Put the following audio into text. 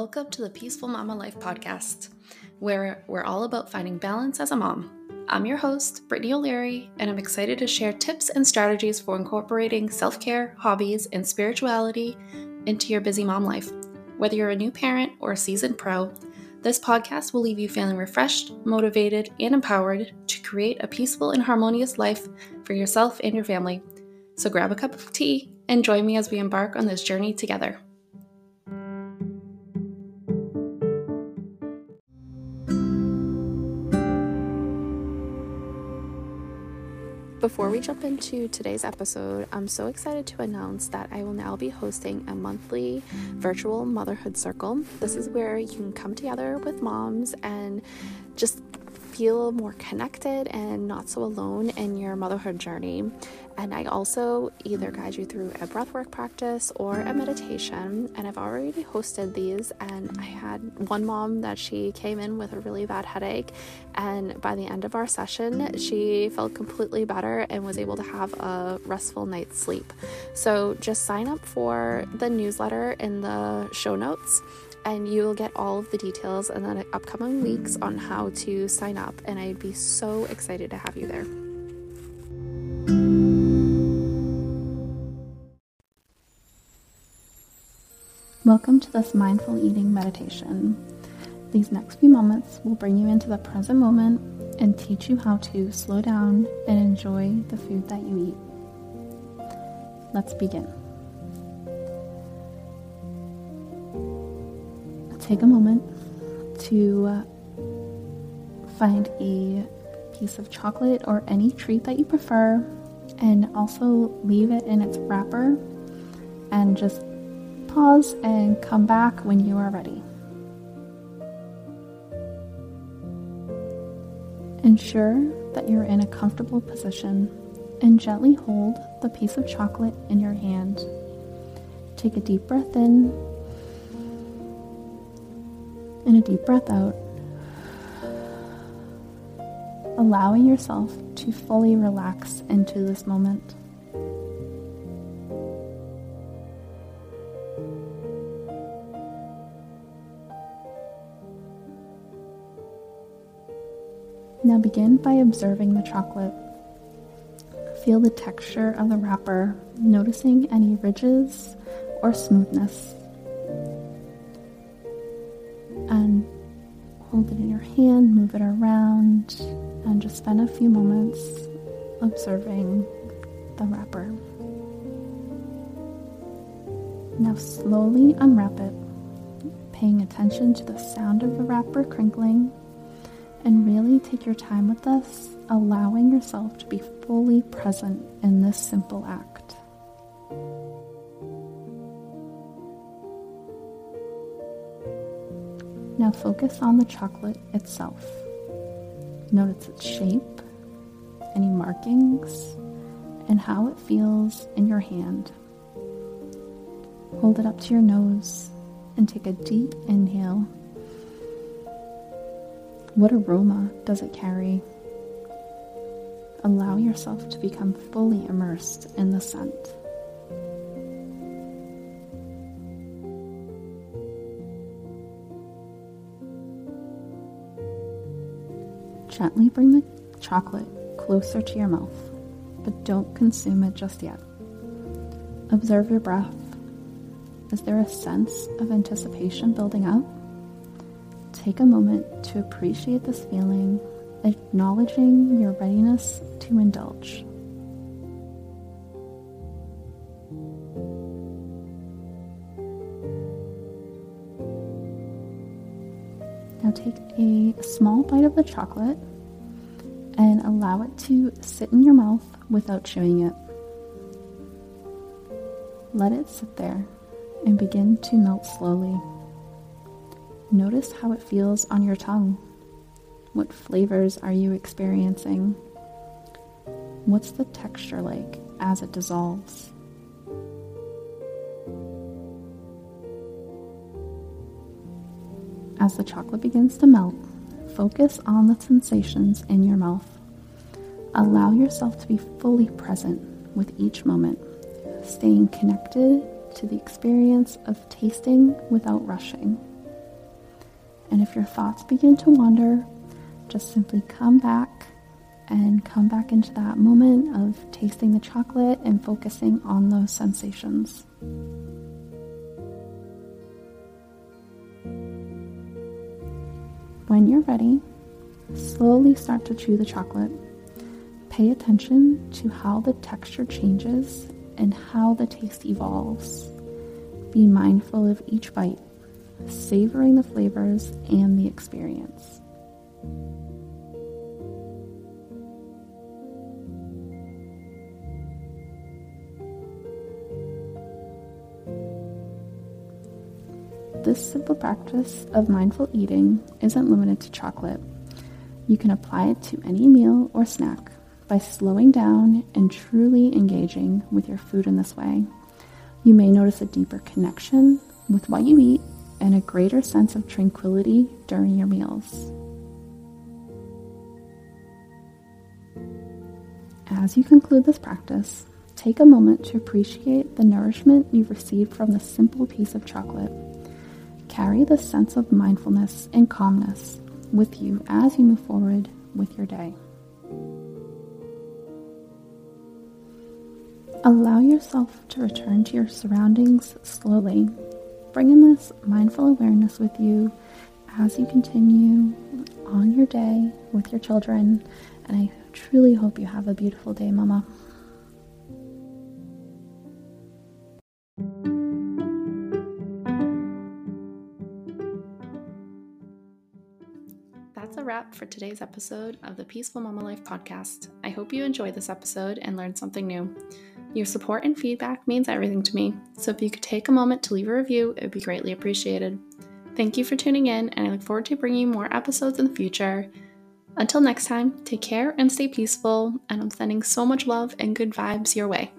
Welcome to the Peaceful Mama Life podcast, where we're all about finding balance as a mom. I'm your host, Brittany O'Leary, and I'm excited to share tips and strategies for incorporating self care, hobbies, and spirituality into your busy mom life. Whether you're a new parent or a seasoned pro, this podcast will leave you feeling refreshed, motivated, and empowered to create a peaceful and harmonious life for yourself and your family. So grab a cup of tea and join me as we embark on this journey together. Before we jump into today's episode, I'm so excited to announce that I will now be hosting a monthly virtual motherhood circle. This is where you can come together with moms and just feel more connected and not so alone in your motherhood journey. And I also either guide you through a breathwork practice or a meditation. And I've already hosted these, and I had one mom that she came in with a really bad headache. And by the end of our session, she felt completely better and was able to have a restful night's sleep. So just sign up for the newsletter in the show notes and you'll get all of the details in the upcoming weeks on how to sign up. And I'd be so excited to have you there. Welcome to this mindful eating meditation. These next few moments will bring you into the present moment and teach you how to slow down and enjoy the food that you eat. Let's begin. Take a moment to uh, find a piece of chocolate or any treat that you prefer and also leave it in its wrapper and just pause and come back when you are ready. Ensure that you're in a comfortable position and gently hold the piece of chocolate in your hand. Take a deep breath in and a deep breath out, allowing yourself to fully relax into this moment. Now begin by observing the chocolate. Feel the texture of the wrapper, noticing any ridges or smoothness. Hold it in your hand, move it around, and just spend a few moments observing the wrapper. Now slowly unwrap it, paying attention to the sound of the wrapper crinkling, and really take your time with this, allowing yourself to be fully present in this simple act. Focus on the chocolate itself. Notice its shape, any markings, and how it feels in your hand. Hold it up to your nose and take a deep inhale. What aroma does it carry? Allow yourself to become fully immersed in the scent. Gently bring the chocolate closer to your mouth, but don't consume it just yet. Observe your breath. Is there a sense of anticipation building up? Take a moment to appreciate this feeling, acknowledging your readiness to indulge. Now take a small bite of the chocolate and allow it to sit in your mouth without chewing it. Let it sit there and begin to melt slowly. Notice how it feels on your tongue. What flavors are you experiencing? What's the texture like as it dissolves? As the chocolate begins to melt, focus on the sensations in your mouth. Allow yourself to be fully present with each moment, staying connected to the experience of tasting without rushing. And if your thoughts begin to wander, just simply come back and come back into that moment of tasting the chocolate and focusing on those sensations. When you're ready, slowly start to chew the chocolate. Pay attention to how the texture changes and how the taste evolves. Be mindful of each bite, savoring the flavors and the experience. This simple practice of mindful eating isn't limited to chocolate. You can apply it to any meal or snack by slowing down and truly engaging with your food in this way. You may notice a deeper connection with what you eat and a greater sense of tranquility during your meals. As you conclude this practice, take a moment to appreciate the nourishment you've received from this simple piece of chocolate carry the sense of mindfulness and calmness with you as you move forward with your day. Allow yourself to return to your surroundings slowly. Bring in this mindful awareness with you as you continue on your day with your children. And I truly hope you have a beautiful day, Mama. Wrap for today's episode of the Peaceful Mama Life podcast. I hope you enjoyed this episode and learned something new. Your support and feedback means everything to me, so if you could take a moment to leave a review, it would be greatly appreciated. Thank you for tuning in, and I look forward to bringing you more episodes in the future. Until next time, take care and stay peaceful, and I'm sending so much love and good vibes your way.